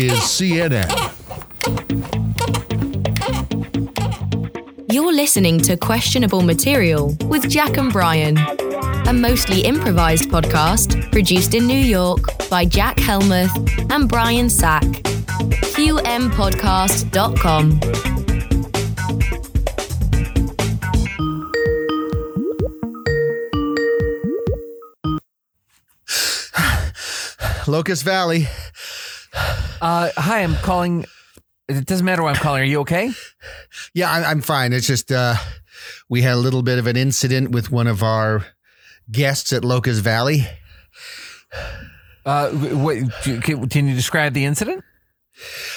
is CNN. You're listening to Questionable Material with Jack and Brian, a mostly improvised podcast produced in New York by Jack Helmuth and Brian Sack. QMpodcast.com. Locust Valley. Uh, hi, I'm calling. It doesn't matter why I'm calling. Are you okay? Yeah, I, I'm fine. It's just uh, we had a little bit of an incident with one of our guests at Locust Valley. Uh, what, can, can you describe the incident?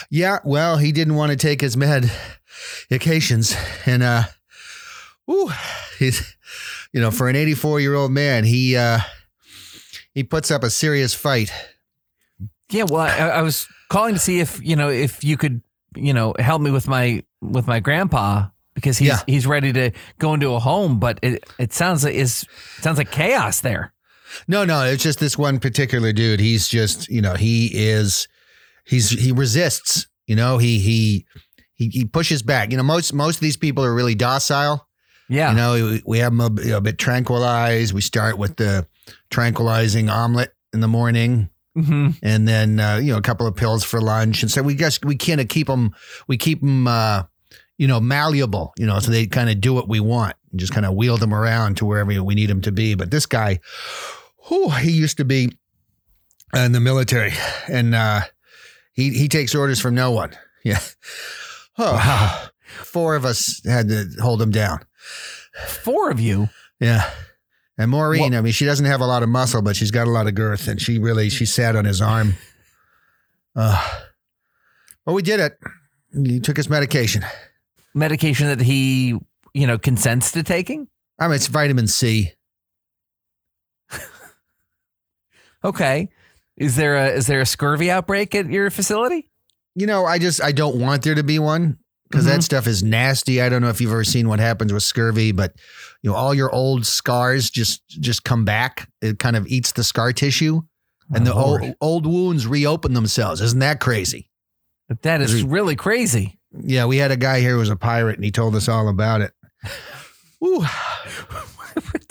Yeah, well, he didn't want to take his med, medications, and uh, ooh, he's you know for an 84 year old man, he uh, he puts up a serious fight. Yeah, well, I, I was calling to see if you know if you could you know help me with my with my grandpa because he's Yeah. he's ready to go into a home, but it it sounds like is sounds like chaos there. No, no, it's just this one particular dude. He's just, you know, he is, he's he resists. You know, he he he, he pushes back. You know, most most of these people are really docile. Yeah, You know, we, we have them a, a bit tranquilized. We start with the tranquilizing omelet in the morning, hmm and then uh, you know a couple of pills for lunch, and so we just we kind of keep them we keep them uh, you know malleable, you know, so they kind of do what we want and just kind of wheel them around to wherever we need them to be. But this guy, who he used to be in the military, and uh, he he takes orders from no one. Yeah, oh, Wow. four of us had to hold him down. four of you. Yeah. And Maureen, What- I mean, she doesn't have a lot of muscle, but she's got a lot of girth, and she really she sat on his arm. Uh, well, we did it. He took his medication. medication that he, you know, consents to taking? I mean, it's vitamin C. Okay. Is there a is there a scurvy outbreak at your facility? You know, I just I don't want there to be one because that Mhm. stuff is nasty. I don't know if you've ever seen what happens with scurvy, but you know, all your old scars just just come back. It kind of eats the scar tissue, and Oh, the Lord. old, old wounds reopen themselves. Isn't that crazy? that is really crazy. Yeah, we had a guy here who was a pirate, and he told us all about it. Ooh.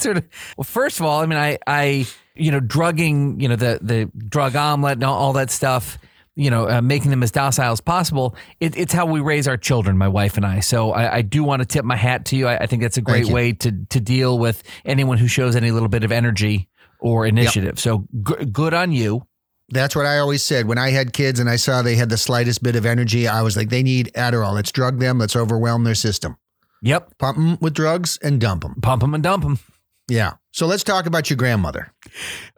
well first of all i mean i i you know drugging you know the the drug omelet and all that stuff you know uh, making them as docile as possible it, it's how we raise our children my wife and i so i, I do want to tip my hat to you i, I think that's a great way to to deal with anyone who shows any little bit of energy or initiative so g- good on you That's what I always said. When I had kids and I saw they had the slightest bit of energy, I was like, they need Adderall. Let's drug them. Let's overwhelm their system. yep Pump them with drugs and dump them. pump them and dump them Yeah. So let's talk about your grandmother.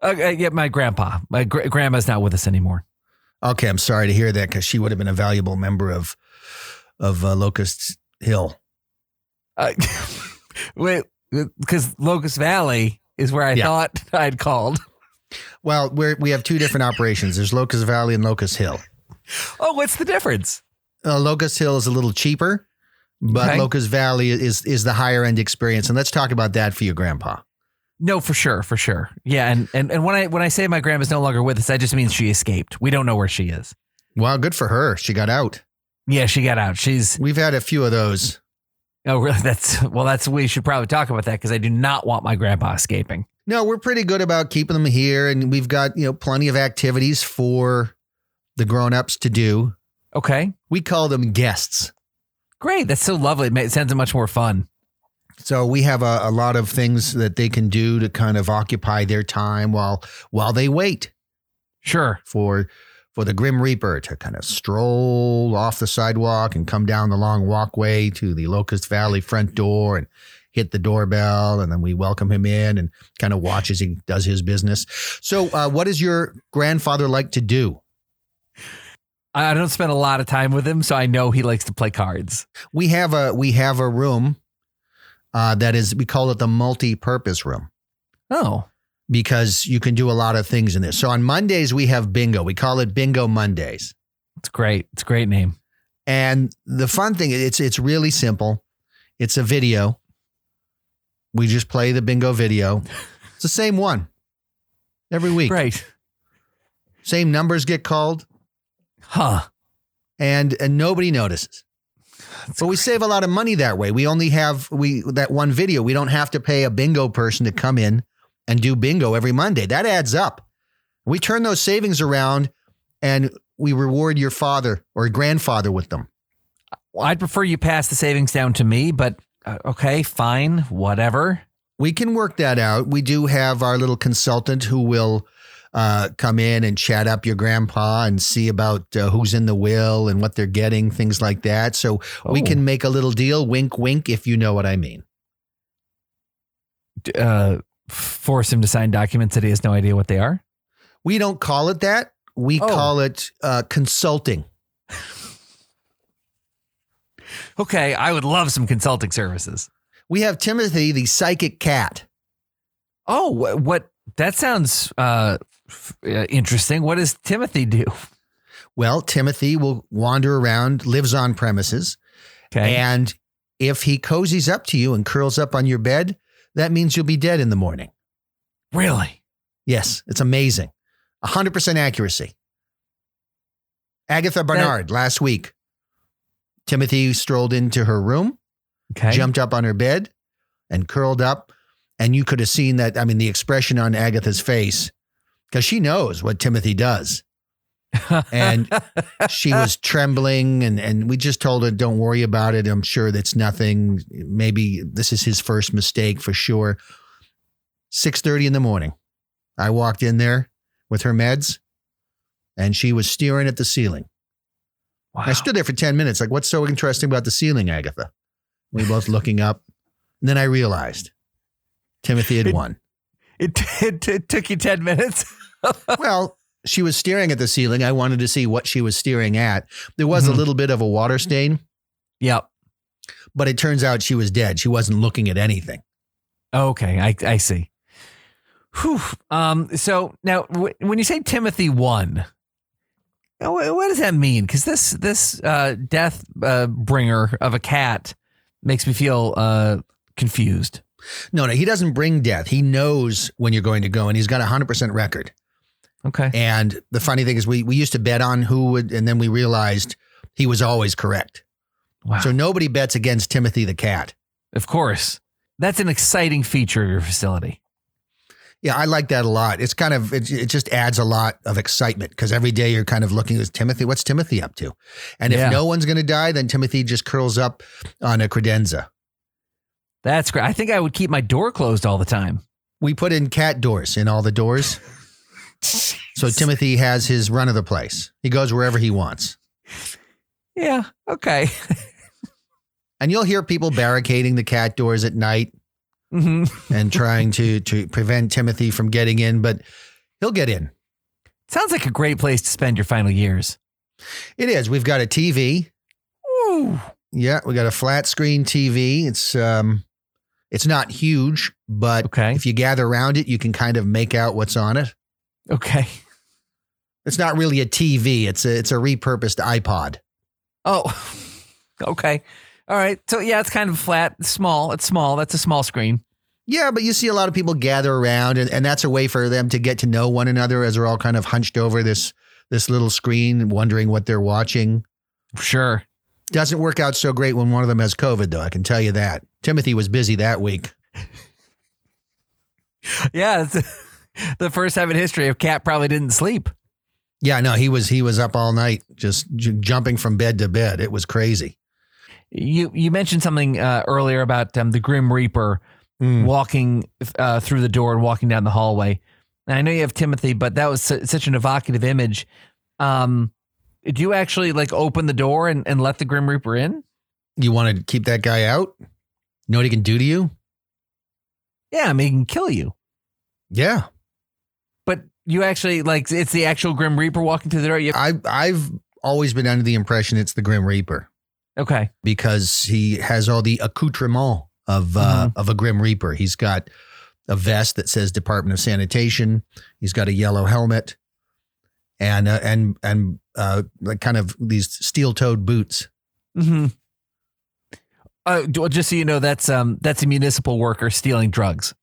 uh, uh, yeah my grandpa my gr- grandma's not with us anymore Okay, I'm sorry to hear that because she would have been a valuable member of of uh, Locust Hill. Uh, wait, because Locust Valley is where I Yeah. thought I'd called. Well, we're, we have two different operations. There's Locust Valley and Locust Hill. Oh, what's the difference? Uh, Locust Hill is a little cheaper, but Okay. Locust Valley is is the higher end experience. And let's talk about that for your grandpa. No, for sure, for sure. Yeah, and, and and when I when I say my grandma's no longer with us, that just means she escaped. We don't know where she is. Well, good for her. She got out. Yeah, she got out. She's We've had a few of those. oh really? That's well. That's we should probably talk about that because I do not want my grandpa escaping. No, we're pretty good about keeping them here, and we've got you know plenty of activities for the grown-ups to do. Okay, We call them guests. great. That's so lovely. It sounds much more fun. So we have a, a lot of things that they can do to kind of occupy their time while while they wait Sure. for for the Grim Reaper to kind of stroll off the sidewalk and come down the long walkway to the Locust Valley front door and hit the doorbell, and then we welcome him in and kind of watch as he does his business. So, uh, what does your grandfather like to do? I I don't spend a lot of time with him, so I know he likes to play cards. We have a we have a room uh, that is we call it the multi-purpose room. Oh, because you can do a lot of things in there. So on Mondays we have bingo. We call it Bingo Mondays. it's great. It's a great name. And the fun thing is, it's it's really simple. It's a video. We just play the bingo video. It's the same one every week. Right. Same numbers get called. Huh. and and nobody notices. But we save a lot of money that way. We only have we that one video. We don't have to pay a bingo person to come in and do bingo every Monday. That adds up. We turn those savings around and we reward your father or grandfather with them. Well, I'd prefer you pass the savings down to me, but uh, okay, fine, whatever. We can work that out. We do have our little consultant who will uh, come in and chat up your grandpa and see about uh, who's in the will and what they're getting, things like that. So we Oh. can make a little deal, wink, wink, if you know what I mean. Uh, force him to sign documents that he has no idea what they are. We don't call it that. We Oh. call it uh, consulting. Okay, I would love some consulting services. We have Timothy, the psychic cat. Oh, what? that sounds uh, uh, interesting. What does Timothy do? Well, Timothy will wander around, lives on premises, Okay. and if he cozies up to you and curls up on your bed, that means you'll be dead in the morning. really? Yes, it's amazing. 100% accuracy. Agatha Bernard last week. Timothy strolled into her room, Okay. jumped up on her bed, and curled up. And you could have seen that. I mean, the expression on Agatha's face, because she knows what Timothy does. and she was trembling and, and we just told her don't worry about it. I'm sure that's nothing. Maybe this is his first mistake for sure. 6.30 in the morning i walked in there with her meds and she was staring at the ceiling. Wow. i stood there for 10 minutes like what's so interesting about the ceiling agatha? We both looking up. And then i realized timothy had It- won. It, it, it took you 10 minutes. well, she was staring at the ceiling. I wanted to see what she was staring at. There was Mhm. a little bit of a water stain, yep. but it turns out she was dead. She wasn't looking at anything. Okay, I, I see. Whew. Um, so now, w- when you say Timothy won, uh, wh- what does that mean? Because this this uh, death uh, bringer of a cat makes me feel uh, confused. No, no, he doesn't bring death. He knows when you're going to go, and he's got a 100% record. Okay. And the funny thing is, we, we used to bet on who would, and then we realized he was always correct. Wow. So nobody bets against Timothy the cat. of course, that's an exciting feature of your facility. Yeah, I like that a lot. It's kind of it, it just adds a lot of excitement because every day you're kind of looking at Timothy. What's Timothy up to? And if Yeah. no one's going to die, then Timothy just curls up on a credenza. That's great. I think I would keep my door closed all the time. We put in cat doors in all the doors, so Timothy has his run of the place. He goes wherever he wants, Yeah. Okay. and you'll hear people barricading the cat doors at night hmm and trying to to prevent Timothy from getting in, but he'll get in. Sounds like a great place to spend your final years. It is. We've got a TV. Ooh. Yeah, we got a flat screen TV. It's um it's not huge, but Okay. if you gather around it, you can kind of make out what's on it. Okay. It's not really a TV. It's a it's a repurposed iPod. Oh, okay. All right. So yeah, it's kind of flat, It's small. It's small. That's a small screen. Yeah, but you see a lot of people gather around and, and that's a way for them to get to know one another as they're all kind of hunched over this this little screen, wondering what they're watching. Sure. Doesn't work out so great when one of them has COVID, though. I can tell you that. Timothy was busy that week. Yeah, it's the first time in history a cat probably didn't sleep. Yeah, no, he was he was up all night, just j- jumping from bed to bed. It was crazy. You you mentioned something uh, earlier about um, the Grim Reaper Mm. walking uh, through the door and walking down the hallway. And I know you have Timothy, but that was su- such an evocative image. Um, do you actually like open the door and, and let the Grim Reaper in? You want to keep that guy out? Know what he can do to you? Yeah, I mean, he can kill you. Yeah, you actually like it's the actual Grim Reaper walking through the door. You, I I've always been under the impression it's the Grim Reaper okay. because he has all the accoutrement of uh, of a Grim Reaper. He's got a vest that says Department of Sanitation. He's got a yellow helmet, and uh, and and uh, like kind of these steel-toed boots. hmm Uh, just so you know, that's um that's a municipal worker stealing drugs.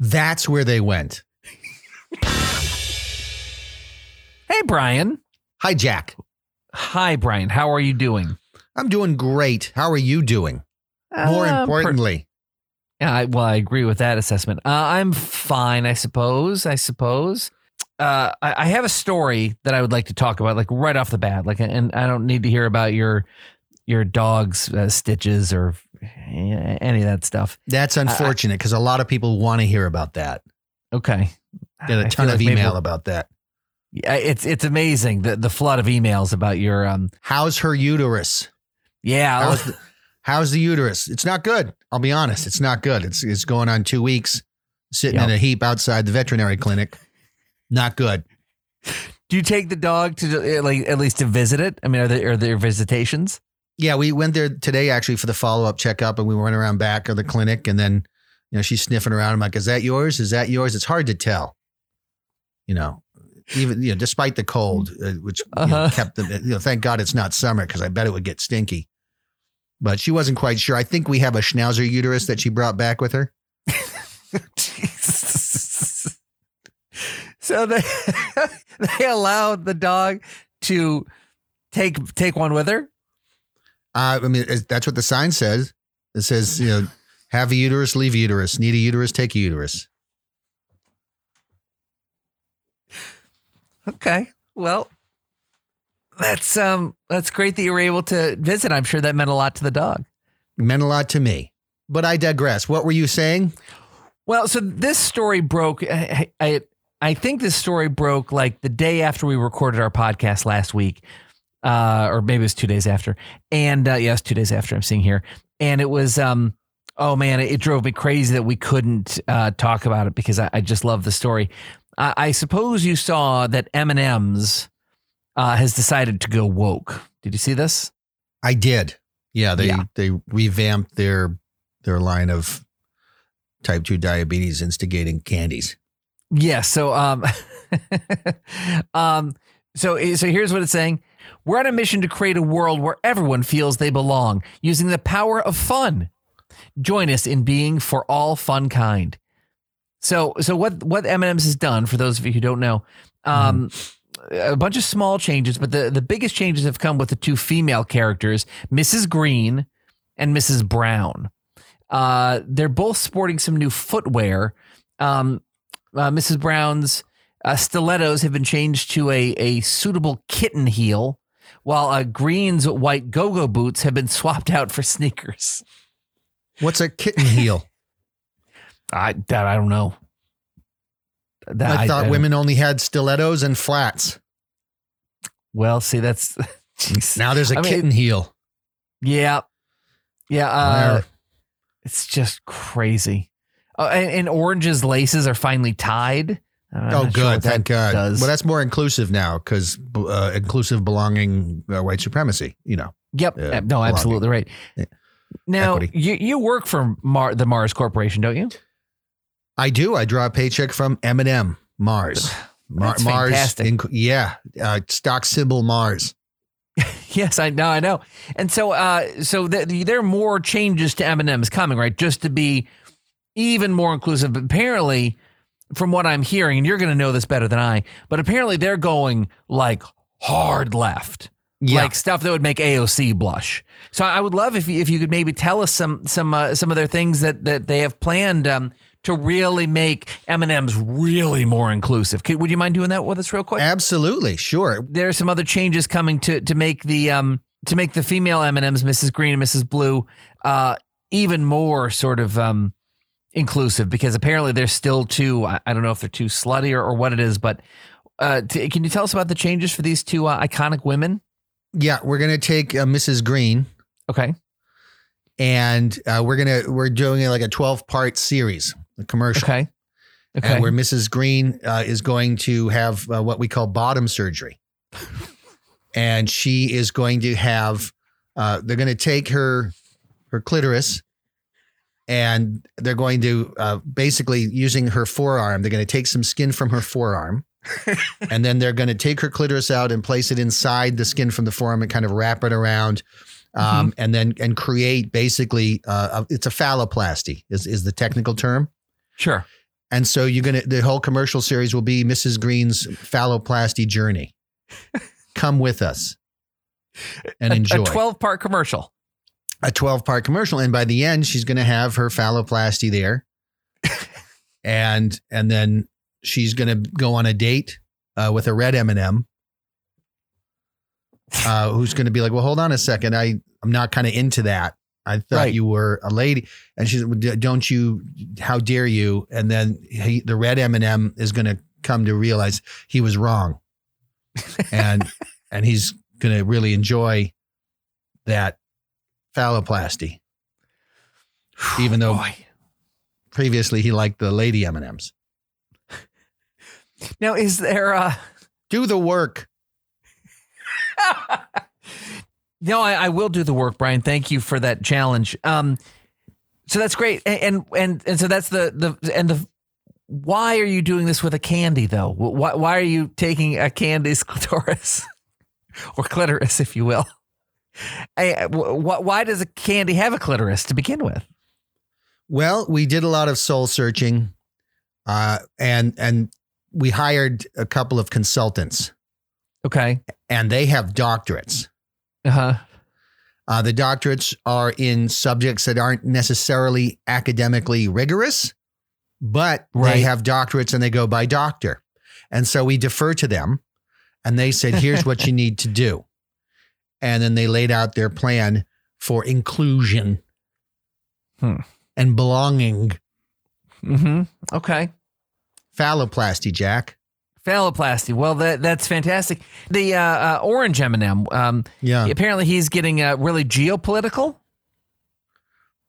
That's where they went. Hey, Brian, Hi, Jack. Hi, Brian. How are you doing? I'm doing great. How are you doing? More Uh, per- importantly, Yeah, I, well, I agree with that assessment. Uh, I'm fine, I suppose. I suppose. Uh, I, I have a story that I would like to talk about, like right off the bat. Like, and I don't need to hear about your your dog's uh, stitches or any of that stuff. that's unfortunate because a lot of people want to hear about that. Okay, Get I a ton of like email about that. It's it's amazing the the flood of emails about your um. How's her uterus? Yeah, How's the, how's the uterus? It's not good. I'll be honest. It's not good. It's it's going on two weeks, sitting in a heap outside the veterinary clinic. Not good. do you take the dog to uh, like at least to visit it? I mean, are there are there visitations? Yeah, we went there today actually for the follow up checkup, and we went around back of the clinic, and then you know she's sniffing around. I'm like, "Is that yours? Is that yours?" It's hard to tell. You know, even you know, despite the cold, uh, which you know, Uh-huh. kept them. You know, thank God it's not summer because I bet it would get stinky. But she wasn't quite sure. I think we have a schnauzer uterus that she brought back with her. so they they allowed the dog to take take one with her. Uh, I mean, that's what the sign says. It says, you know, have a uterus, leave a uterus. Need a uterus, take a uterus. Okay, well, that's um that's great that you were able to visit. I'm sure that meant a lot to the dog. Meant a lot to me. But I digress. What were you saying? Well, so this story broke. I, I I think this story broke like the day after we recorded our podcast last week, uh, or maybe it was two days after. And uh, yes, two days after. I'm seeing here, and it was um. Oh man, it, it drove me crazy that we couldn't uh, talk about it because I, I just love the story. I, I suppose you saw that M and M's uh, has decided to go woke. Did you see this? I did. Yeah, they Yeah. they revamped their their line of type 2 diabetes instigating candies. Yeah. So, um, um, so, so here's what it's saying. We're on a mission to create a world where everyone feels they belong using the power of fun. Join us in being for all fun kind. So, so what, what M&M's has done for those of you who don't know, um, a bunch of small changes, but the, the biggest changes have come with the two female characters, Mrs. Green and Mrs. Brown. Uh, they're both sporting some new footwear. Um, uh, Mrs. Brown's uh, stilettos have been changed to a, a suitable kitten heel, while uh, Green's white go go boots have been swapped out for sneakers. What's a kitten heel? I that I don't know. That- I thought I- women only had stilettos and flats. Well, see, that's jeez. Now there's a I mean- kitten heel. yeah, yeah. Uh, it's just crazy. Oh, and, and Orange's laces are finally tied. I'm oh, not sure good. Thank God. does. Well, that's more inclusive now because uh, inclusive belonging, uh, white supremacy, you know. Yep. Uh, no, belonging. absolutely right. Yeah. Now Equity. you you work for Mar- the Mars Corporation, don't you? I do. I draw a paycheck from M&M, Mars. Mar- That's Mars. fantastic. inc- yeah. Uh, stock symbol Mars. Yes, I know, I know. And so, uh, so th- there are more changes to M and M's coming, right? Just to be even more inclusive. Apparently, from what I'm hearing, and you're going to know this better than I, but apparently they're going like hard left. Yeah. like stuff that would make AOC blush. So I would love if you, if you could maybe tell us some some uh, some of their things that that they have planned um, to really make M and M's really more inclusive. Could, would you mind doing that with us real quick? Absolutely. Sure. There are some other changes coming to to make the um to make the female M and M's, Mrs. Green and Mrs. Blue, uh, even more sort of um inclusive because apparently they're still too. I, I don't know if they're too slutty or, or what it is, but. Uh, t- can you tell us about the changes for these two uh, iconic women? Yeah. We're going to take uh, Mrs. Green Okay. and uh, we're to, we're doing like a 12 part series, a commercial. Okay. Okay. And where Mrs. Green uh, is going to have uh, what we call bottom surgery. and she is going to have, uh, they're going to take her, her clitoris and they're going to uh, basically using her forearm, they're going to take some skin from her forearm. and then they're going to take her clitoris out and place it inside the skin from the forearm and kind of wrap it around. Um, and then and create basically uh, a, it's a phalloplasty is, is the technical term. Sure. And so you're gonna the whole commercial series will be Mrs. Green's phalloplasty journey. Come with us. and enjoy A 12 part commercial. a 12 part commercial and by the end she's going to have her phalloplasty there and and then she's going to go on a date uh, with a red m&m uh, who's going to be like well hold on a second i i'm not kind of into that i thought Right. you were a lady. And she's don't you how dare you? And then he, the red m&m is going to come to realize he was wrong. And and he's going to really enjoy that phalloplasty. Even though- Boy. previously he liked the lady m&ms Now, is there uh do the work No, I, I will do the work, Brian. Thank you for that challenge. Um, so that's great, and and and, so that's the the and the. Why are you doing this with a candy though? Why why are you taking a candy's clitoris, or clitoris, if you will? I, wh- wh- why does a candy have a clitoris to begin with? Well, we did a lot of soul searching, uh, and and we hired a couple of consultants, Okay. and they have doctorates. Uh huh. Uh, the doctorates are in subjects that aren't necessarily academically rigorous, but Right. they have doctorates and they go by doctor. And so we defer to them, and they said, "Here's what you need to do," and then they laid out their plan for inclusion Hmm. and belonging. Mm-hmm. Okay. Phalloplasty, Jack. Phalloplasty. Well, that that's fantastic. The uh, uh, orange M and m Um, Yeah. apparently he's getting uh, really geopolitical.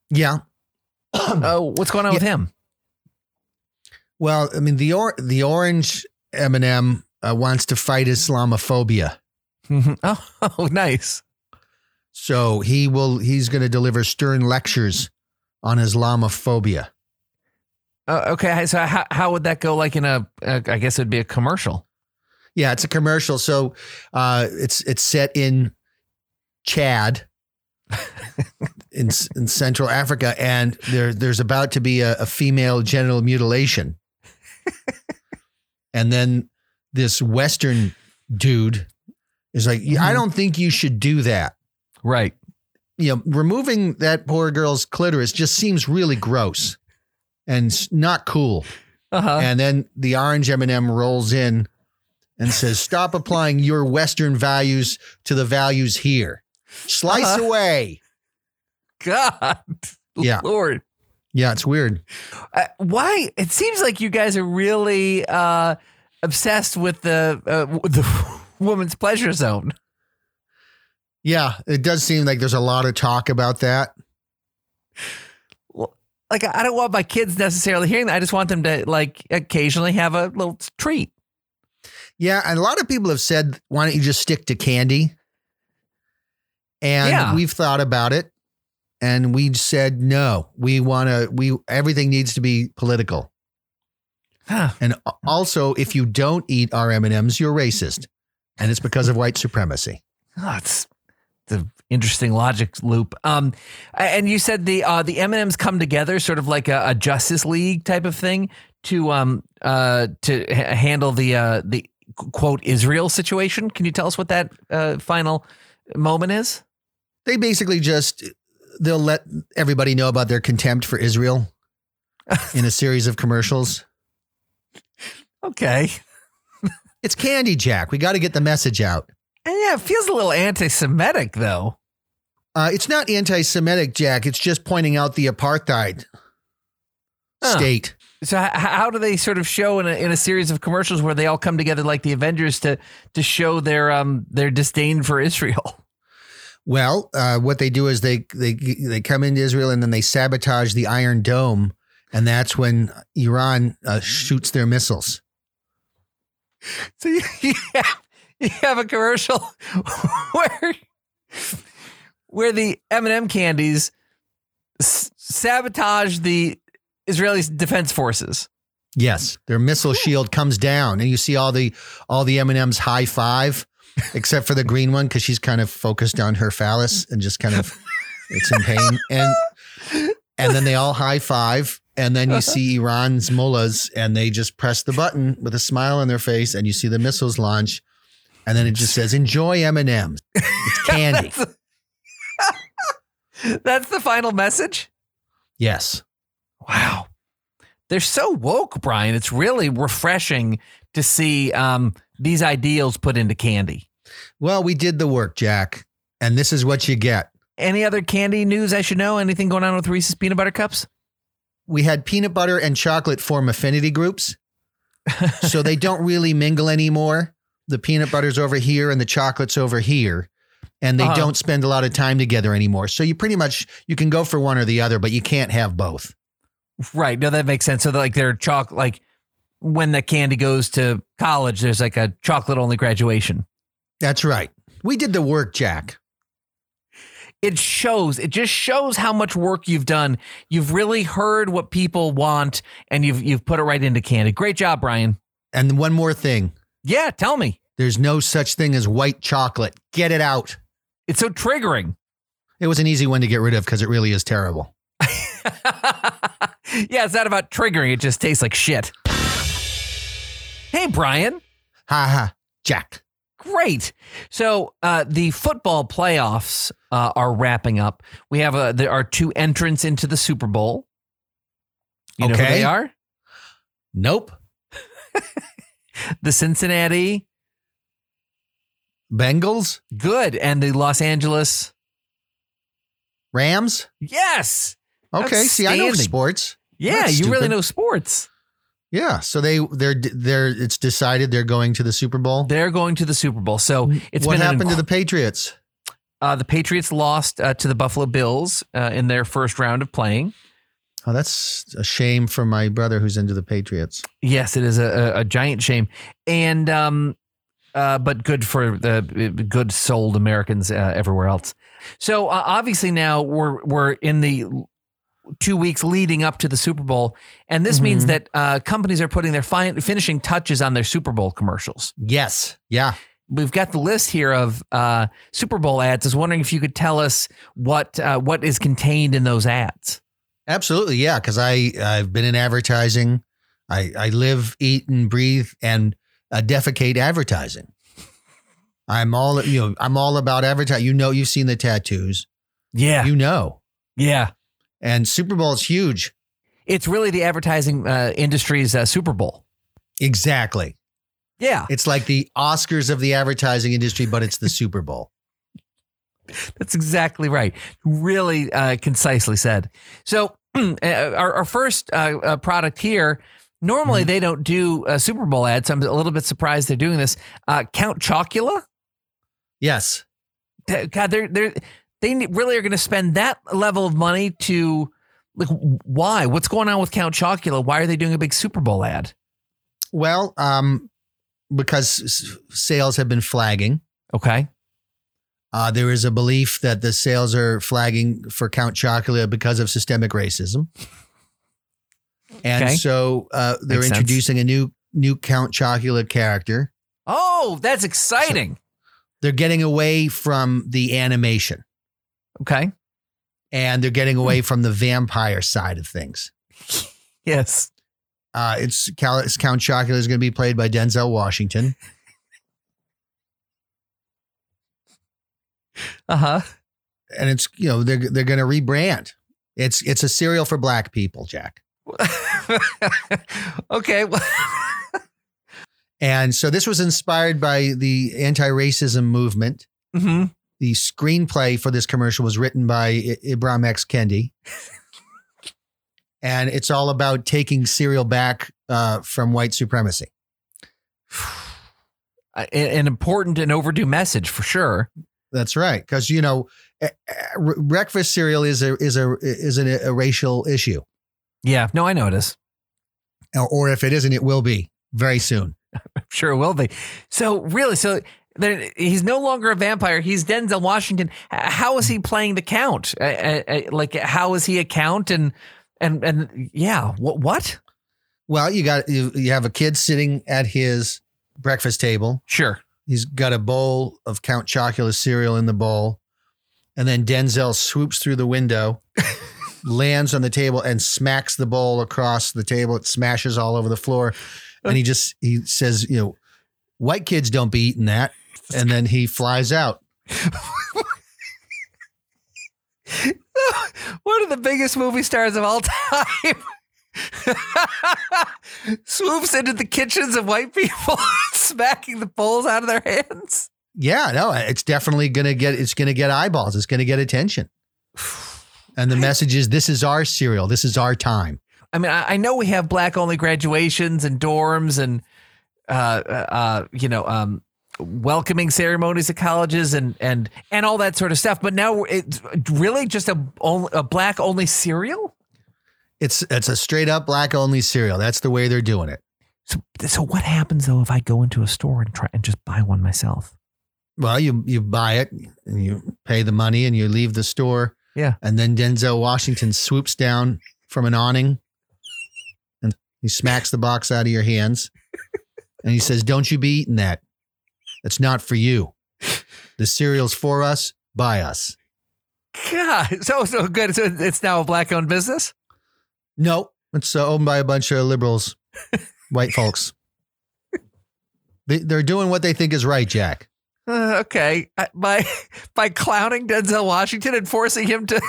Yeah. Oh, what's going on with him? Well, I mean the or the orange M&M uh, wants to fight Islamophobia. Oh, nice. So he will he's going to deliver stern lectures on Islamophobia. Uh, okay, so how how would that go? Like in a, uh, I guess it'd be a commercial. Yeah, it's a commercial. So uh, it's it's set in Chad, in in Central Africa, and there there's about to be a, a female genital mutilation, and then this Western dude is like, "Yeah, I Mhm. don't think you should do that. Right. You know, removing that poor girl's clitoris just seems really gross and not cool." Uh huh. and then the orange M&M rolls in and says, "Stop applying your Western values to the values here. Slice Uh-huh. away." God. Yeah. Lord. Yeah, it's weird. Uh, why? It seems like you guys are really uh, obsessed with the uh, the woman's pleasure zone. Yeah, it does seem like there's a lot of talk about that. Like I don't want my kids necessarily hearing that. I just want them to like occasionally have a little treat. Yeah, and a lot of people have said, "Why don't you just stick to candy?" And Yeah. we've thought about it, and we said, "No, we want to. We everything needs to be political." Huh. And also, if you don't eat our M and M's, you're racist, and it's because of white supremacy. Oh, it's the interesting logic loop. Um, and you said the uh, the M and M's come together, sort of like a, a Justice League type of thing, to um uh to h- handle the uh the quote Israel situation. Can you tell us what that uh, final moment is? They basically just they'll let everybody know about their contempt for Israel in a series of commercials. Okay. It's candy, Jack. We got to get the message out. Yeah, it feels a little anti-Semitic though. Uh, it's not anti-Semitic, Jack. It's just pointing out the apartheid Huh. state. So h- how do they sort of show in a, in a series of commercials where they all come together like the Avengers to to show their um their disdain for Israel? Well, uh, what they do is they they they come into Israel and then they sabotage the Iron Dome, and that's when Iran uh, shoots their missiles. So you, have, you have a commercial where where the M and M candies s- sabotage the Israeli defense forces. Yes, their missile shield comes down, and you see all the all the M and M's high five, except for the green one because she's kind of focused on her phallus and just kind of it's in pain, and and then they all high five, and then you uh-huh. see Iran's mullahs, and they just press the button with a smile on their face, and you see the missiles launch, and then it just says enjoy M and M's. It's candy. That's the final message. yes. Wow. They're so woke, Brian. It's really refreshing to see um, these ideals put into candy. Well, we did the work, Jack, and this is what you get. Any other candy news I should know? Anything going on with Reese's peanut butter cups? We had peanut butter and chocolate form affinity groups, so they don't really mingle anymore. The peanut butter's over here and the chocolate's over here, and they Uh-huh. don't spend a lot of time together anymore. So you pretty much you can go for one or the other, but you can't have both. Right. No, that makes sense. So, like, they're chalk, like when the candy goes to college, there's like a chocolate only graduation. That's right. We did the work, Jack. It shows, it just shows how much work you've done. You've really heard what people want and you've, you've put it right into candy. Great job, Brian. And one more thing. Yeah. Tell me. There's no such thing as white chocolate. Get it out. It's so triggering. It was an easy one to get rid of because it really is terrible. yeah. It's not about triggering. It just tastes like shit. Hey, Brian. Ha ha. Jack. Great. So uh, the football playoffs uh, are wrapping up. We have there are two entrants into the Super Bowl. You know who Okay. they are? Nope. The Cincinnati Bengals? Good and the Los Angeles. Rams? Yes. Okay. See, I know sports. Yeah, That's you really know sports. Yeah. So they they're they're it's decided they're going to the Super Bowl. They're going to the Super Bowl. So it's what happened to the Patriots? uh, the Patriots lost uh, to the Buffalo Bills uh, in their first round of playing. Oh, that's a shame for my brother who's into the Patriots. Yes, it is a, a, giant shame, and um, uh, but good for the good souled Americans uh, everywhere else. So uh, obviously now we're we're in the two weeks leading up to the Super Bowl, and this means Mhm. that uh, companies are putting their fin- finishing touches on their Super Bowl commercials. Yes. Yeah. We've got the list here of uh, Super Bowl ads. I was wondering if you could tell us what uh, what is contained in those ads. Absolutely. Yeah. Because I I've been in advertising. I I live, eat, and breathe and uh, defecate advertising. I'm all you know. I'm all about advertising. You know, you've seen the tattoos. Yeah, You know, yeah. and Super Bowl is huge. It's really the advertising uh, industry's uh, Super Bowl. Exactly. Yeah, It's like the Oscars of the advertising industry, but it's the Super Bowl. that's exactly right. Really uh, concisely said. So, uh, our, our first uh, uh, product here. Normally, they don't do uh, Super Bowl ads. I'm a little bit surprised they're doing this. Uh, Count Chocula. Yes. God, they're they're they really are going to spend that level of money to like why? What's going on with Count Chocula? Why are they doing a big Super Bowl ad? Well, um, because sales have been flagging. Okay. Uh, there is a belief that the sales are flagging for Count Chocula because of systemic racism. And Okay. so uh, they're Makes sense. introducing a new new Count Chocula character. Oh, that's exciting. They're getting away from the animation Okay. and they're getting away from the vampire side of things. Yes. Uh, it's Cal- Count Chocula is going to be played by Denzel Washington. Uh huh. and it's you know they're they're going to rebrand. It's it's a cereal for black people, Jack. okay. And so this was inspired by the anti-racism movement. Mhm. The screenplay for this commercial was written by I- Ibrahim X Kendi. and it's all about taking cereal back uh, from white supremacy. An important and overdue message for sure. That's right, because you know, eh, eh, breakfast cereal is a is a is an, a racial issue, Yeah. No, I know it is. or, or if it isn't, it will be very soon. I'm Sure it will be. So really, so there, he's no longer a vampire. He's Denzel Washington. How is he playing the count? Uh, uh, uh, like, how is he a count? And and and yeah, what what? Well, you got you, you have a kid sitting at his breakfast table. Sure. He's got a bowl of Count Chocula cereal in the bowl. And then Denzel swoops through the window, lands on the table, and smacks the bowl across the table. It smashes all over the floor. And he just he says, you know, white kids don't be eating that. and then he flies out. One of the biggest movie stars of all time swoops into the kitchens of white people, smacking the bowls out of their hands. Yeah, no, it's definitely gonna get it's gonna get eyeballs. It's gonna get attention. And the message is this is our cereal. This is our time. I mean, I, I know we have black only graduations and dorms and uh, uh, you know, um, welcoming ceremonies at colleges and and and all that sort of stuff. But now it's really just a a black only cereal. It's it's a straight up black only cereal. That's the way they're doing it. So so what happens though if I go into a store and try and just buy one myself? Well, you you buy it and you pay the money and you leave the store. Yeah. And then Denzel Washington swoops down from an awning and he smacks the box out of your hands. and he says, Don't you be eating that. It's not for you. The cereal's for us, by us. God, so so good. So it's now a black owned business? No, it's uh, owned by a bunch of liberals, white folks. They, they're doing what they think is right, Jack. Uh, okay, by by clowning Denzel Washington and forcing him to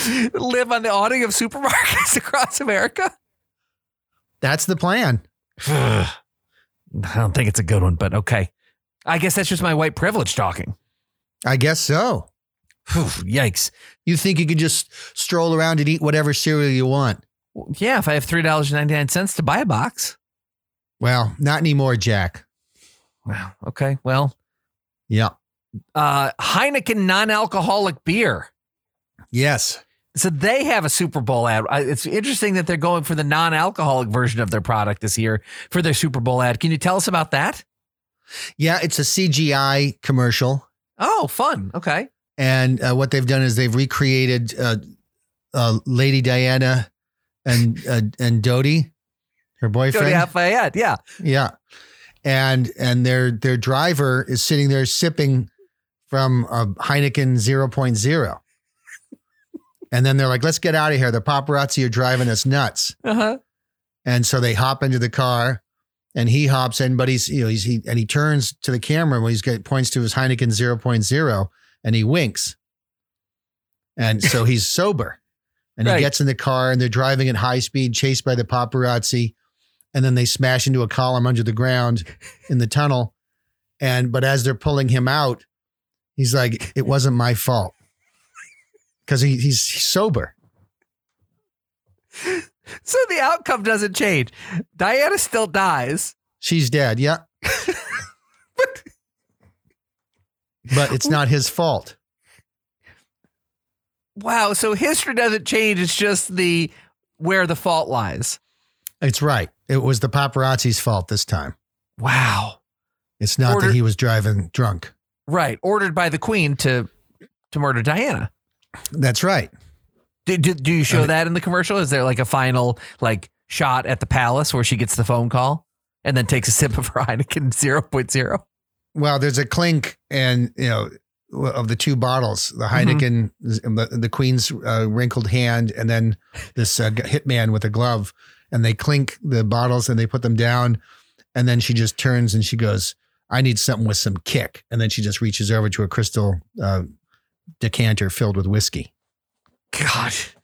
live on the awning of supermarkets across America. That's the plan. I don't think it's a good one, but okay. I guess that's just my white privilege talking. I guess so. Whew, yikes! You think you can just stroll around and eat whatever cereal you want? Yeah, if I have three dollars ninety nine cents to buy a box. Well, not anymore, Jack. Wow. Okay. Well. Yeah. Uh, Heineken non-alcoholic beer. Yes. So they have a Super Bowl ad. It's interesting that they're going for the non-alcoholic version of their product this year for their Super Bowl ad. Can you tell us about that? Yeah, it's a CGI commercial. Oh, fun. Okay. And uh, what they've done is they've recreated uh, uh, Lady Diana and uh, and Dodi, her boyfriend. Dodi Al-Fayed. Yeah. Yeah and and their their driver is sitting there sipping from a Heineken 0.0. And then they're like, let's get out of here. The paparazzi are driving us nuts. Uh-huh. And so they hop into the car and he hops in, but he's, you know, he's, he, and he turns to the camera when he's got, points to his Heineken 0.0 and he winks. And so he's sober and right. he gets in the car and they're driving at high speed, chased by the paparazzi and then they smash into a column under the ground in the tunnel. And but as they're pulling him out, he's like, "It wasn't my fault," because he, he's sober. So the outcome doesn't change. Diana still dies. She's dead. Yeah. but, it's not his fault. Wow. So history doesn't change. It's just the where the fault lies. It's right. It was the paparazzi's fault this time. Wow. It's not Ordered, that he was driving drunk. Right. Ordered by the queen to to murder Diana. That's right. Do, do, do you show mean, that in the commercial? Is there like a final like shot at the palace where she gets the phone call and then takes a sip of her Heineken 0.0? Well, there's a clink and, you know, of the two bottles, the mm-hmm. Heineken, mm-hmm. the, the, queen's uh, wrinkled hand, and then this uh, hitman with a glove and they clink the bottles and they put them down. And then she just turns and she goes, I need something with some kick. And then she just reaches over to a crystal uh, decanter filled with whiskey. Gosh.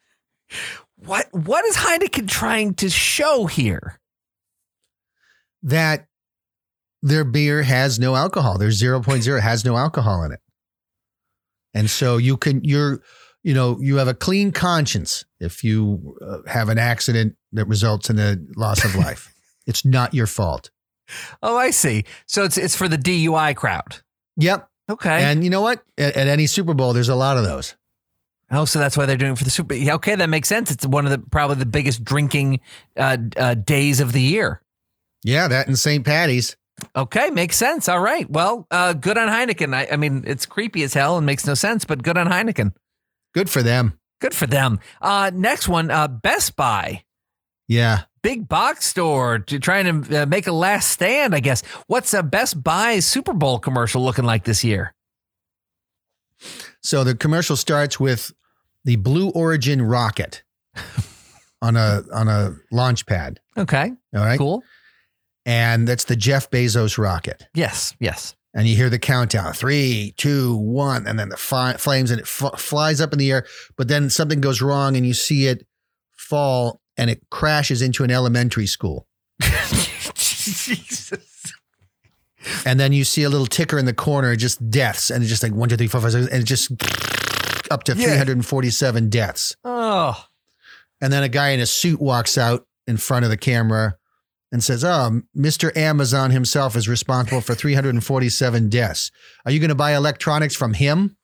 What what is Heineken trying to show here? That their beer has no alcohol. Their 0.0 has no alcohol in it. And so you can you're you know, you have a clean conscience if you uh, have an accident that results in a loss of life. it's not your fault. Oh, I see. So it's it's for the DUI crowd. Yep. Okay. And you know what? At, at any Super Bowl, there's a lot of those. Oh, so that's why they're doing it for the Super. Yeah, okay, that makes sense. It's one of the probably the biggest drinking uh, uh, days of the year. Yeah, that and St. Patty's. Okay, makes sense. All right. Well, uh, good on Heineken. I, I mean, it's creepy as hell and makes no sense, but good on Heineken. Good for them. Good for them. Uh, next one, uh, Best Buy. Yeah. Big box store to trying to uh, make a last stand, I guess. What's a Best Buy Super Bowl commercial looking like this year? So the commercial starts with the Blue Origin rocket on a on a launch pad. Okay. All right. Cool. And that's the Jeff Bezos rocket. Yes. Yes. and you hear the countdown three, two, one, and then the fi- flames and it f- flies up in the air. But then something goes wrong and you see it fall and it crashes into an elementary school. Jesus. And then you see a little ticker in the corner, just deaths, and it's just like one, two, three, four, five, six, and it just up to Yeah. 347 deaths. Oh. And then a guy in a suit walks out in front of the camera and says, ah, Oh, Mr. Amazon himself is responsible for 347 deaths. Are you going to buy electronics from him?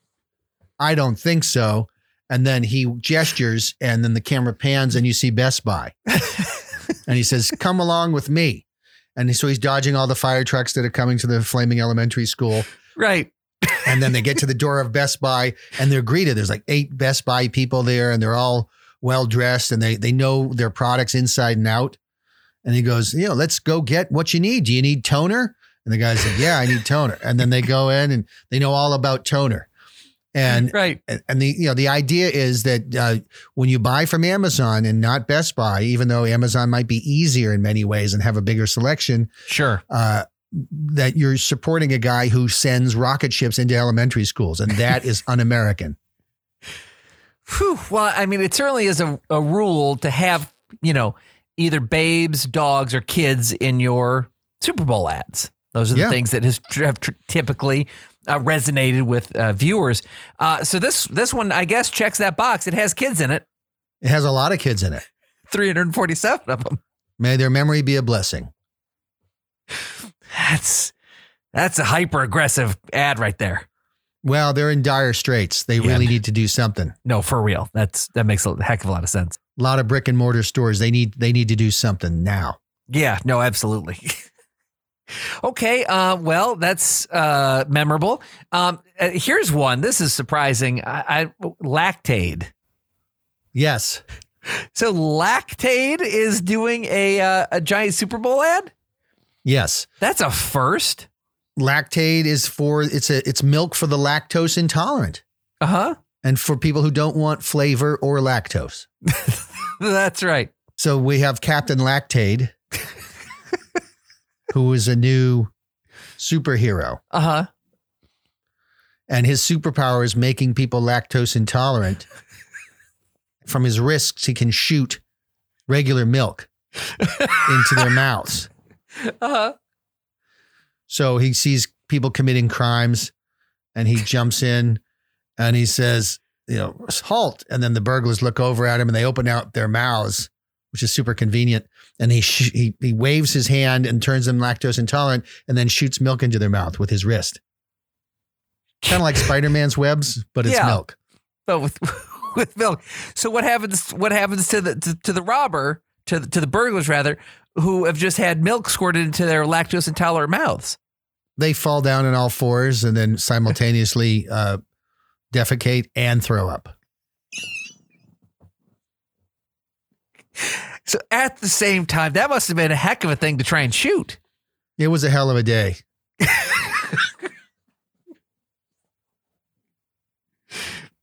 I don't think so. And then he gestures, and then the camera pans, and you see Best Buy. and he says, Come along with me. And so he's dodging all the fire trucks that are coming to the flaming elementary school. Right. And then they get to the door of Best Buy and they're greeted. There's like eight Best Buy people there and they're all well dressed and they they know their products inside and out. And he goes, you know, let's go get what you need. Do you need toner? And the guy said, Yeah, I need toner. And then they go in and they know all about toner. And Right. and and the you know the idea is that uh, when you buy from Amazon and not Best Buy, even though Amazon might be easier in many ways and have a bigger selection, Sure. uh, that you're supporting a guy who sends rocket ships into elementary schools, and that is un-American. Whew. Well, I mean, it certainly is a, a rule to have, you know, either babes, dogs, or kids in your Super Bowl ads. Those are the Yeah. things that has have tr- typically uh, resonated with uh, viewers. Uh, so this this one, I guess, checks that box. It has kids in it, It has a lot of kids in it. 347 of them. May their memory be a blessing. That's that's a hyper aggressive ad right there. Well, they're in dire straits. They Yeah. really need to do something. No, for real. That's that makes a heck of a lot of sense. A lot of brick and mortar stores. They need they need to do something now. Yeah, no, absolutely. okay, uh, well, that's uh, memorable. Um, uh, here's one. This is surprising. I, I Lactaid. Yes. So Lactaid is doing a uh, a giant Super Bowl ad. Yes. That's a first. Lactaid is for it's a it's milk for the lactose intolerant Uh huh. and for people who don't want flavor or lactose. That's right. So we have Captain Lactaid, who is a new superhero, Uh huh. and his superpower is making people lactose intolerant. From his wrists, he can shoot regular milk into their mouths. Uh huh. So he sees people committing crimes and he jumps in and he says, you know, halt. And then the burglars look over at him and they open out their mouths, which is super convenient. And he, sh- he, he waves his hand and turns them lactose intolerant and then shoots milk into their mouth with his wrist. Kind of like Spider Man's webs, but it's Yeah. milk. But with with milk. So what happens? What happens to the to, to the robber to the, to the burglars rather who have just had milk squirted into their lactose intolerant mouths? They fall down on all fours and then simultaneously uh, defecate and throw up. So at the same time, that must have been a heck of a thing to try and shoot. It was a hell of a day.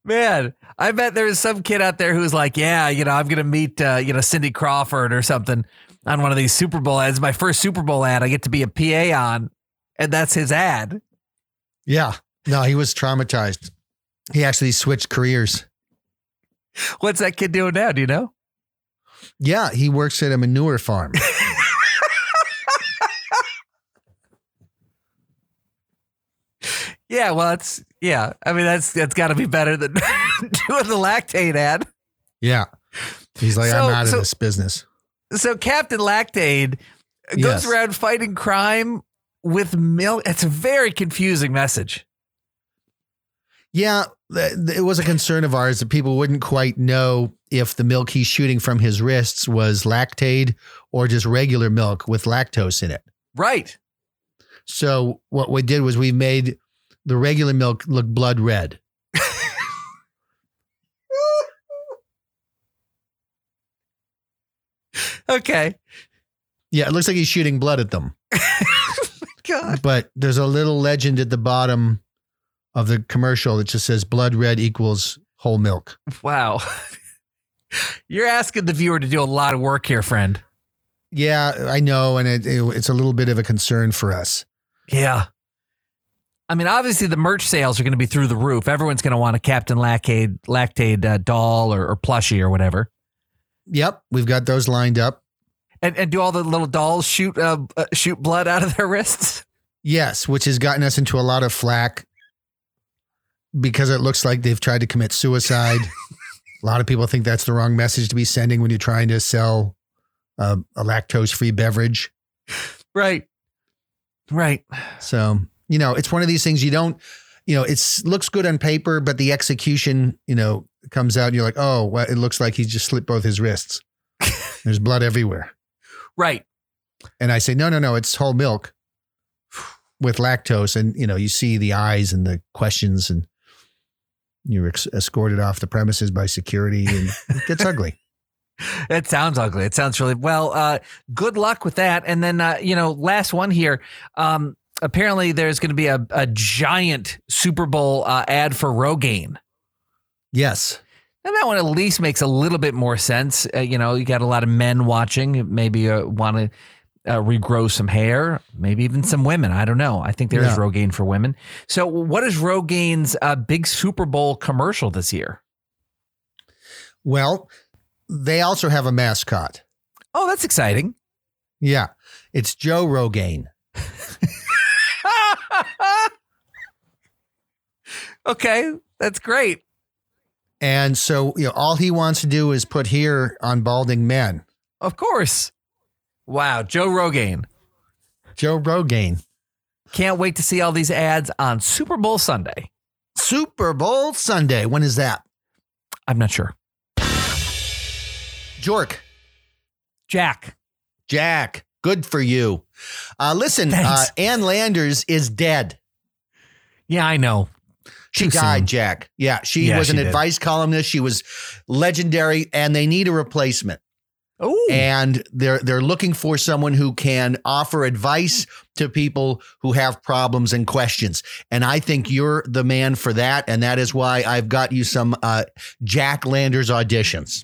Man, I bet there is some kid out there who's like, yeah, you know, I'm going to meet, uh, you know, Cindy Crawford or something on one of these Super Bowl ads. My first Super Bowl ad, I get to be a PA on, and that's his ad. Yeah. No, he was traumatized. He actually switched careers. What's that kid doing now? Do you know? Yeah, he works at a manure farm. Yeah, well, it's yeah. I mean, that's that's got to be better than doing the Lactaid ad. Yeah. He's like, So- I'm out of this business. So Captain Lactaid goes Yes. around fighting crime with milk. It's a very confusing message. Yeah, it was a concern of ours that people wouldn't quite know if the milk he's shooting from his wrists was Lactaid or just regular milk with lactose in it. Right. So what we did was we made the regular milk look blood red. Okay. Yeah, it looks like he's shooting blood at them. God. But there's a little legend at the bottom of the commercial that just says blood red equals whole milk. Wow. You're asking the viewer to do a lot of work here, friend. Yeah, I know, and it, it- it's a little bit of a concern for us. Yeah. I mean, obviously the merch sales are going to be through the roof. Everyone's going to want a Captain Lactaid, Lactaid uh, doll or, or plushie or whatever. Yep, we've got those lined up. And, and do all the little dolls shoot uh, uh, shoot blood out of their wrists? Yes, which has gotten us into a lot of flack because it looks like they've tried to commit suicide. a lot of people think that's the wrong message to be sending when you're trying to sell uh, a lactose free beverage. Right. Right. So, you know, it's one of these things you don't, you know, it looks good on paper, but the execution, you know, comes out and you're like, oh, well, it looks like he just slit both his wrists. There's blood everywhere. Right. And I say, no, no, no, it's whole milk with lactose. And, you know, you see the eyes and the questions and you're ex- escorted off the premises by security and it gets ugly. It sounds ugly. It sounds really well. Uh, good luck with that. And then, uh, you know, last one here. Um, apparently, there's going to be a, a giant Super Bowl uh, ad for Rogaine. Yes. And that one at least makes a little bit more sense. Uh, you know, you got a lot of men watching, maybe uh, want to uh, regrow some hair, maybe even some women. I don't know. I think there is Yeah. Rogaine for women. So, what is Rogaine's uh, big Super Bowl commercial this year? Well, they also have a mascot. Oh, that's exciting. Yeah. It's Joe Rogaine. okay, that's great. And so, you know, all he wants to do is put here on balding men. Of course. Wow, Joe Rogaine. Joe Rogaine. Can't wait to see all these ads on Super Bowl Sunday. Super Bowl Sunday. When is that? I'm not sure. Jork. Jack. Jack. Good for you. Uh, listen, uh. Ann Landers is dead. Yeah, I know. She Too died, soon. Jack. Yeah, she Yeah, was an did. advice columnist. She was legendary, and they need a replacement. Oh, and they're they're looking for someone who can offer advice to people who have problems and questions. And I think you're the man for that, and that is why I've got you some uh, Jack Landers auditions.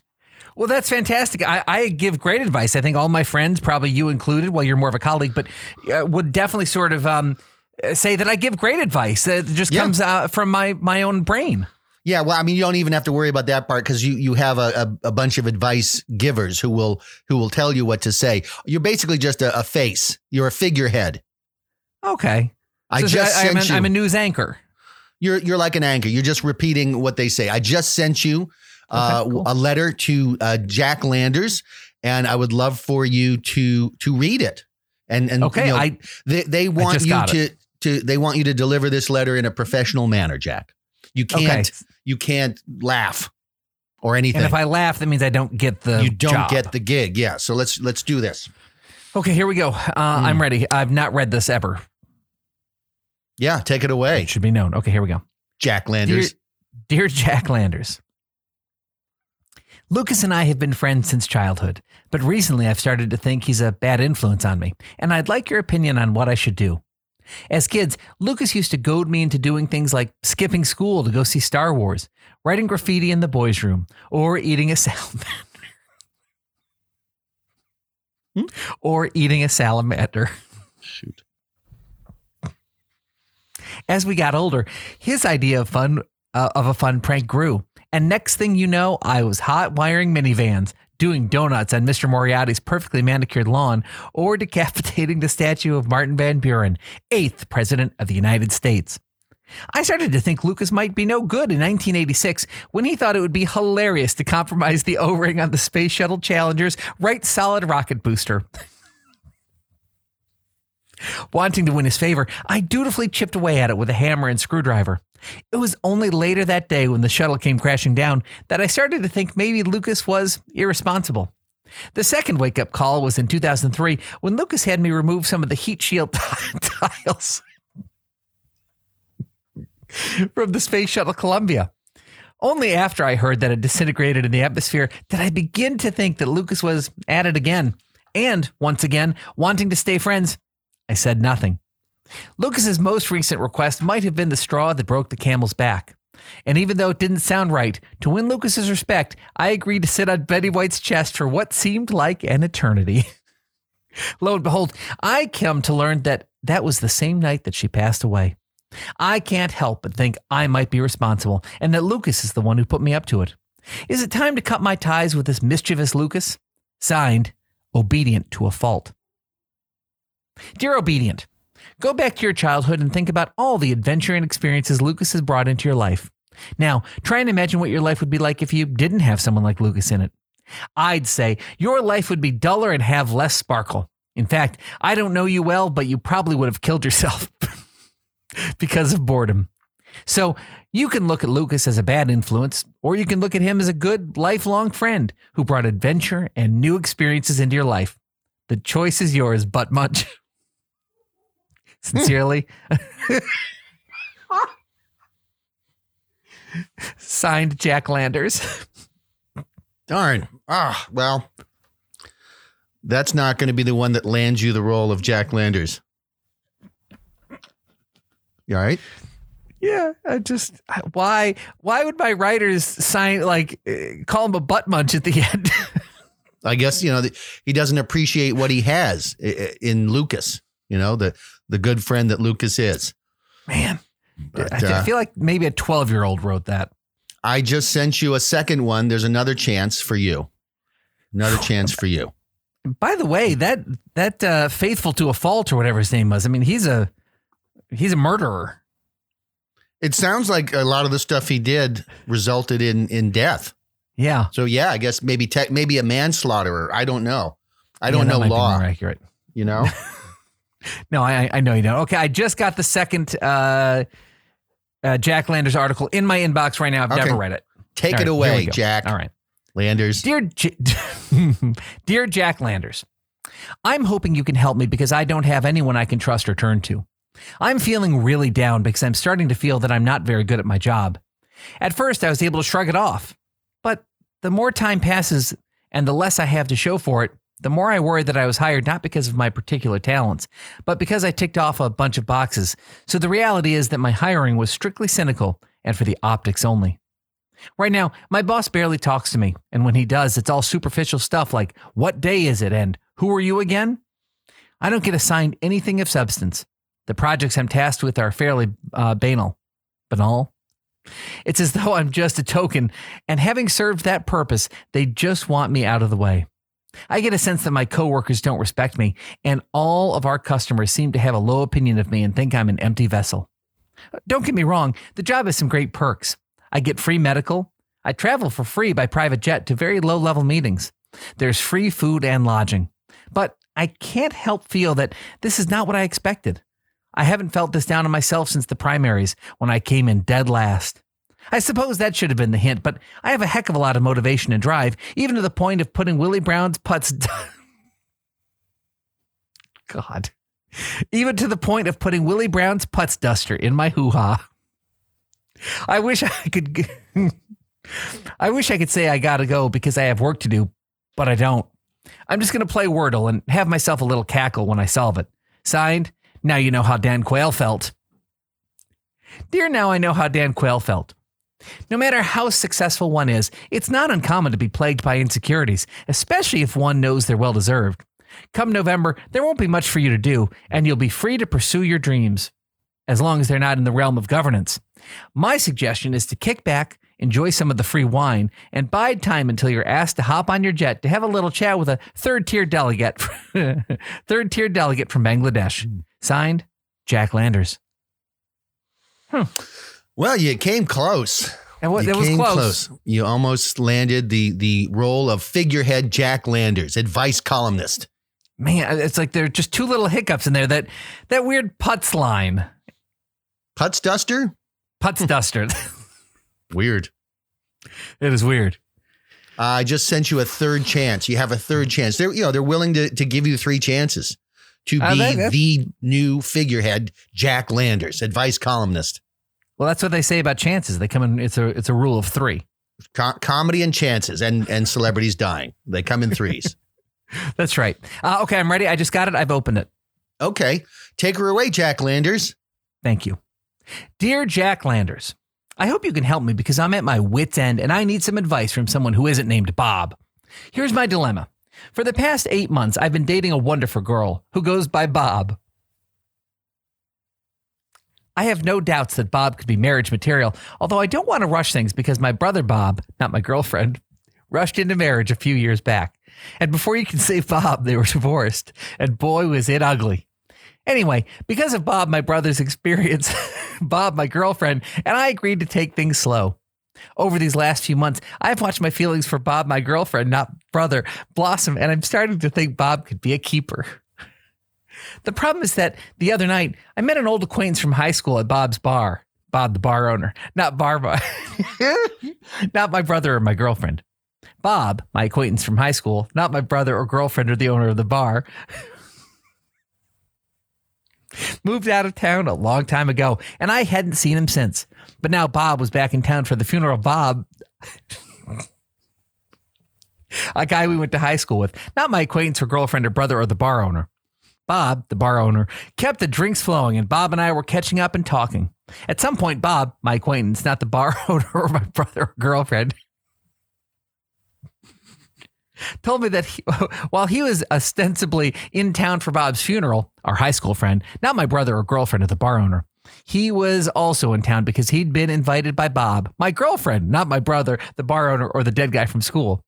well, that's fantastic. I, I give great advice. I think all my friends, probably you included, well, you're more of a colleague, but uh, would definitely sort of um, say that I give great advice. That just Yeah. comes out from my my own brain. Yeah, well, I mean, you don't even have to worry about that part because you you have a, a, a bunch of advice givers who will who will tell you what to say. You're basically just a, a face. You're a figurehead. Okay. I So just I, sent am you. I'm a news anchor. You're you're like an anchor. You're just repeating what they say. I just sent you uh, cool. a letter to uh, Jack Landers, and I would love for you to to read it. And and Okay, you know, I they they want you to to they want you to deliver this letter in a professional manner, Jack. You can't okay. you can't laugh or anything. And if I laugh, that means I don't get the you don't job. get the gig. Yeah. So let's let's do this. Okay, here we go. Uh, Hmm. I'm ready. I've not read this ever. Yeah, take it away, It should be known. Okay, here we go. Jack Landers. Dear Jack Landers, Lucas and I have been friends since childhood, but recently I've started to think he's a bad influence on me, and I'd like your opinion on what I should do. As kids, Lucas used to goad me into doing things like skipping school to go see Star Wars, writing graffiti in the boys' room, or eating a salamander. or eating a salamander. Shoot. As we got older, his idea of fun uh, of a fun prank grew, and next thing you know, I was hot wiring minivans, doing donuts on Mr. Moriarty's perfectly manicured lawn, or decapitating the statue of Martin Van Buren, eighth president of the United States. I started to think Lucas might be no good in 1986 when he thought it would be hilarious to compromise the O ring on the Space Shuttle Challenger's right solid rocket booster. Wanting to win his favor, I dutifully chipped away at it with a hammer and screwdriver. It was only later that day when the shuttle came crashing down that I started to think maybe Lucas was irresponsible. The second wake up call was in 2003 when Lucas had me remove some of the heat shield tiles from the Space Shuttle Columbia. Only after I heard that it disintegrated in the atmosphere did I begin to think that Lucas was at it again. And once again, wanting to stay friends, I said nothing. Lucas's most recent request might have been the straw that broke the camel's back. And even though it didn't sound right, to win Lucas's respect, I agreed to sit on Betty White's chest for what seemed like an eternity. Lo and behold, I come to learn that that was the same night that she passed away. I can't help but think I might be responsible and that Lucas is the one who put me up to it. Is it time to cut my ties with this mischievous Lucas? Signed, Obedient to a Fault. Dear Obedient, go back to your childhood and think about all the adventure and experiences Lucas has brought into your life. Now, try and imagine what your life would be like if you didn't have someone like Lucas in it. I'd say your life would be duller and have less sparkle. In fact, I don't know you well, but you probably would have killed yourself because of boredom. So you can look at Lucas as a bad influence, or you can look at him as a good, lifelong friend who brought adventure and new experiences into your life. The choice is yours, but much. Sincerely. Signed Jack Landers. Darn. Ah, well, that's not going to be the one that lands you the role of Jack Landers. You all right? Yeah, I just why why would my writers sign like uh, call him a butt munch at the end? I guess you know he doesn't appreciate what he has i- i- in Lucas. You know the the good friend that Lucas is. Man, But, I, I uh, feel like maybe a twelve year old wrote that. I just sent you a second one. There's another chance for you. Another chance for you. By the way, that that uh, faithful to a fault or whatever his name was. I mean, he's a he's a murderer. It sounds like a lot of the stuff he did resulted in in death. Yeah, So yeah, I guess maybe tech, maybe a manslaughterer. I don't know. I don't Yeah, know law. more accurate. You know. No, I I know you don't. Okay, I just got the second uh, uh, Jack Landers article in my inbox right now. I've Okay. never read it. Take All it right, away. Jack All right. Landers. Dear, J- Dear Jack Landers, I'm hoping you can help me because I don't have anyone I can trust or turn to. I'm feeling really down because I'm starting to feel that I'm not very good at my job. At first, I was able to shrug it off, but the more time passes and the less I have to show for it, the more I worry that I was hired not because of my particular talents, but because I ticked off a bunch of boxes. So the reality is that my hiring was strictly cynical and for the optics only. Right now, my boss barely talks to me, and when he does, it's all superficial stuff like, What day is it? and Who are you again? I don't get assigned anything of substance. The projects I'm tasked with are fairly uh, banal. Banal? It's as though I'm just a token, and having served that purpose, they just want me out of the way. I get a sense that my coworkers don't respect me, and all of our customers seem to have a low opinion of me and think I'm an empty vessel. Don't get me wrong, the job has some great perks. I get free medical. I travel for free by private jet to very low level meetings. There's free food and lodging. But I can't help feel that this is not what I expected. I haven't felt this down on myself since the primaries when I came in dead last. I suppose that should have been the hint, but I have a heck of a lot of motivation and drive, even to the point of putting Willie Brown's putts. God. Even to the point of putting Willie Brown's putts duster in my hoo ha. I wish I could. I wish I could say I gotta go because I have work to do, but I don't. I'm just gonna play Wordle and have myself a little cackle when I solve it. Signed, now you know how Dan Quayle felt. Dear Now I Know How Dan Quayle felt. No matter how successful one is, it's not uncommon to be plagued by insecurities, especially if one knows they're well deserved. Come November, there won't be much for you to do, and you'll be free to pursue your dreams, as long as they're not in the realm of governance. My suggestion is to kick back, enjoy some of the free wine, and bide time until you're asked to hop on your jet to have a little chat with a third tier delegate, third tier delegate from Bangladesh. Hmm. Signed, Jack Landers. Hmm. Well, you came close. And what, you that was came close. You almost landed the the role of figurehead Jack Landers, advice columnist. Man, it's like there are just two little hiccups in there. That that weird putz line, Putz duster? putz duster. Weird. it is weird. I just sent you a third chance. You have a third chance. They're you know they're willing to to give you three chances to Uh, be that- the new figurehead Jack Landers, advice columnist. Well, that's what they say about chances. They come in. It's a it's a rule of three. Co- comedy and chances and and celebrities dying. They come in threes. That's right. Uh, okay, I'm ready. I just got it. I've opened it. okay, take her away, Jack Landers. Thank you. Dear Jack Landers, I hope you can help me because I'm at my wits' end and I need some advice from someone who isn't named Bob. Here's my dilemma. For the past eight months, I've been dating a wonderful girl who goes by Bob. I have no doubts that Bob could be marriage material, although I don't want to rush things because my brother Bob, not my girlfriend, rushed into marriage a few years back. And before you can say Bob, they were divorced. And boy, was it ugly. Anyway, because of Bob, my brother's experience, Bob, my girlfriend, and I agreed to take things slow. Over these last few months, I've watched my feelings for Bob, my girlfriend, not brother, blossom, and I'm starting to think Bob could be a keeper. The problem is that the other night, I met an old acquaintance from high school at Bob's bar. Bob, the bar owner, not Barba, not my brother or my girlfriend. Bob, my acquaintance from high school, not my brother or girlfriend or the owner of the bar, moved out of town a long time ago, and I hadn't seen him since. But now Bob was back in town for the funeral Bob, a guy we went to high school with, not my acquaintance or girlfriend or brother or the bar owner. Bob, the bar owner, kept the drinks flowing, and Bob and I were catching up and talking. At some point, Bob, my acquaintance, not the bar owner or my brother or girlfriend, told me that he, while he was ostensibly in town for Bob's funeral, our high school friend, not my brother or girlfriend of the bar owner, he was also in town because he'd been invited by Bob, my girlfriend, not my brother, the bar owner, or the dead guy from school.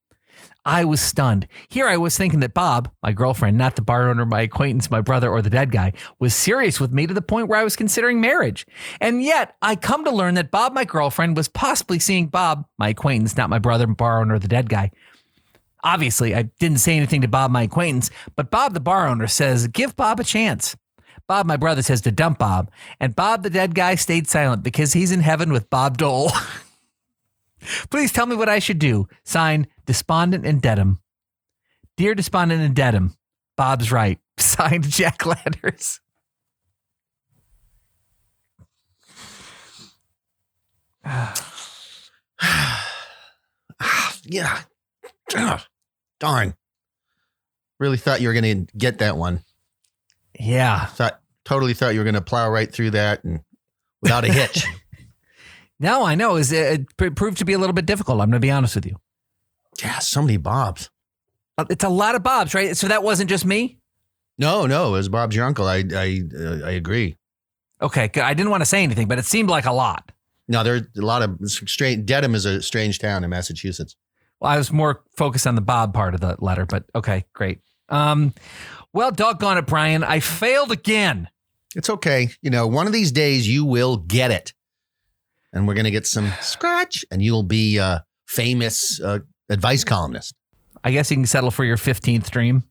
I was stunned. Here I was thinking that Bob, my girlfriend, not the bar owner, my acquaintance, my brother, or the dead guy, was serious with me to the point where I was considering marriage. And yet I come to learn that Bob, my girlfriend, was possibly seeing Bob, my acquaintance, not my brother, bar owner, the dead guy. Obviously, I didn't say anything to Bob, my acquaintance, but Bob, the bar owner, says, give Bob a chance. Bob, my brother, says to dump Bob. And Bob, the dead guy, stayed silent because he's in heaven with Bob Dole. Please tell me what I should do. Signed, Despondent and Dedham. Dear Despondent and Dedham, Bob's right. Signed, Jack Landers. yeah. Ah, darn. Really thought you were going to get that one. Yeah. Thought totally thought you were going to plow right through that and without a hitch. No, I know. Is it proved to be a little bit difficult? I'm going to be honest with you. Yeah, so many Bobs. Uh, It's a lot of Bobs, right? So that wasn't just me. No, no, it was Bob's your uncle. I I uh, I agree. Okay. I didn't want to say anything, but it seemed like a lot. No, there's a lot of strange. Dedham is a strange town in Massachusetts. Well, I was more focused on the Bob part of the letter, but okay, great. Um, well, doggone it, Brian, I failed again. It's okay. You know, one of these days you will get it, and we're gonna get some scratch, and you'll be a famous uh, advice columnist. I guess you can settle for your 15th dream.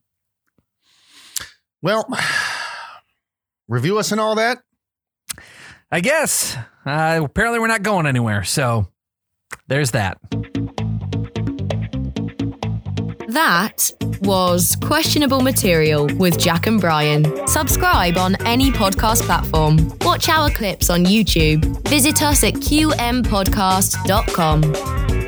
Well, review us and all that. I guess. Uh, apparently, we're not going anywhere. So there's that. That was Questionable Material with Jack and Brian. Subscribe on any podcast platform. Watch our clips on YouTube. Visit us at qmpodcast.com.